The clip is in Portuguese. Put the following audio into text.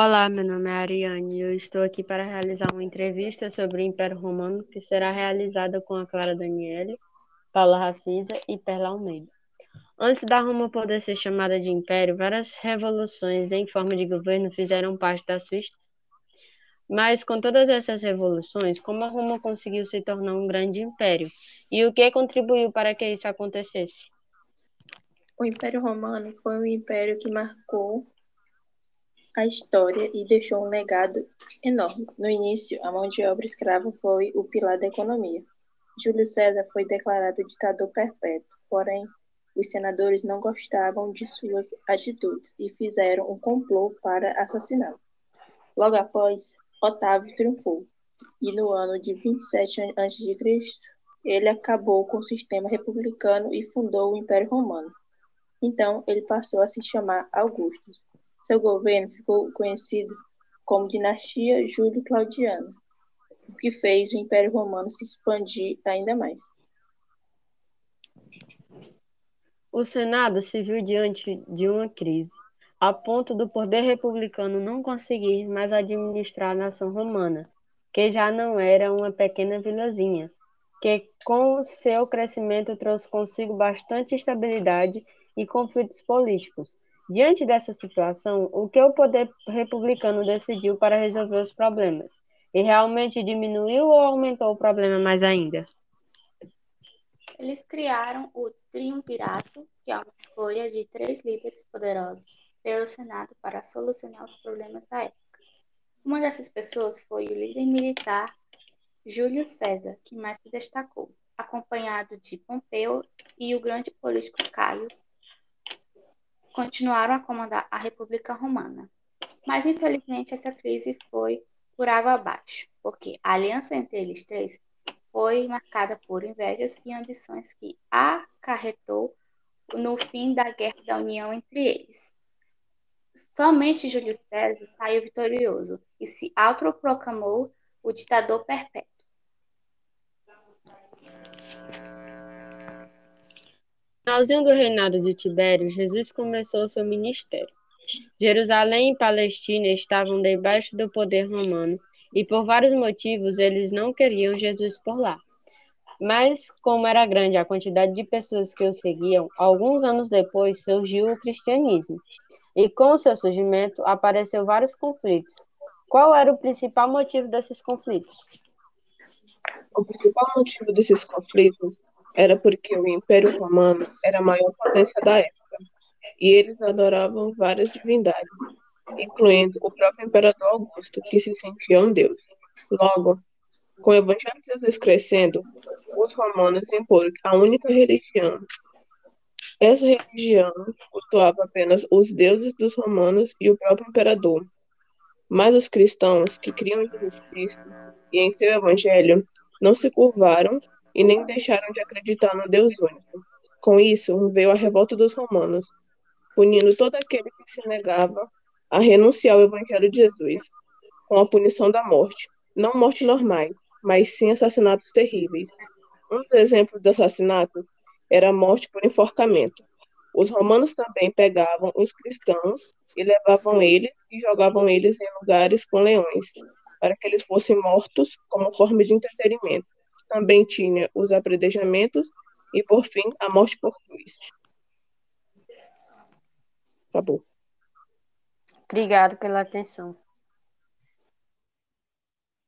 Olá, meu nome é Ariane e eu estou aqui para realizar uma entrevista sobre o Império Romano que será realizada com a Clara Daniele, Paula Rafisa e Perla Almeida. Antes da Roma poder ser chamada de império, várias revoluções em forma de governo fizeram parte da sua história. Mas com todas essas revoluções, como a Roma conseguiu se tornar um grande império? E o que contribuiu para que isso acontecesse? O Império Romano foi um império que marcou a história e deixou um legado enorme. No início, a mão de obra escrava foi o pilar da economia. Júlio César foi declarado ditador perpétuo, porém, os senadores não gostavam de suas atitudes e fizeram um complô para assassiná-lo. Logo após, Otávio triunfou, e no ano de 27 a.C., ele acabou com o sistema republicano e fundou o Império Romano. Então, ele passou a se chamar Augustus. Seu governo ficou conhecido como Dinastia Júlio-Claudiana, o que fez o Império Romano se expandir ainda mais. O Senado se viu diante de uma crise, a ponto do poder republicano não conseguir mais administrar a nação romana, que já não era uma pequena vilazinha, que com seu crescimento trouxe consigo bastante estabilidade e conflitos políticos. Diante dessa situação, o que o poder republicano decidiu para resolver os problemas? E realmente diminuiu ou aumentou o problema mais ainda? Eles criaram o Triunvirato, que é uma escolha de três líderes poderosos pelo Senado para solucionar os problemas da época. Uma dessas pessoas foi o líder militar Júlio César, que mais se destacou, acompanhado de Pompeu e o grande político Caio, continuaram a comandar a República Romana. Mas, infelizmente, essa crise foi por água abaixo, porque a aliança entre eles três foi marcada por invejas e ambições que acarretou no fim da Guerra da União entre eles. Somente Júlio César saiu vitorioso e se autoproclamou o ditador perpétuo. Finalzinho do reinado de Tibério, Jesus começou seu ministério. Jerusalém e Palestina estavam debaixo do poder romano e por vários motivos eles não queriam Jesus por lá. Mas, como era grande a quantidade de pessoas que o seguiam, alguns anos depois surgiu o cristianismo. E com seu surgimento apareceu vários conflitos. Qual era o principal motivo desses conflitos? O principal motivo desses conflitos era porque o Império Romano era a maior potência da época, e eles adoravam várias divindades, incluindo o próprio imperador Augusto, que se sentia um deus. Logo, com o evangelho de Jesus crescendo, os romanos imporam a única religião. Essa religião cultuava apenas os deuses dos romanos e o próprio imperador. Mas os cristãos que criam em Jesus Cristo e em seu evangelho não se curvaram e nem deixaram de acreditar no Deus único. Com isso, veio a revolta dos romanos, punindo todo aquele que se negava a renunciar ao Evangelho de Jesus, com a punição da morte. Não morte normais, mas sim assassinatos terríveis. Um dos exemplos de assassinato era a morte por enforcamento. Os romanos também pegavam os cristãos e levavam eles e jogavam eles em lugares com leões, para que eles fossem mortos como forma de entretenimento também tinha os apredejamentos e, por fim, a morte por cruz. Acabou. Obrigado pela atenção.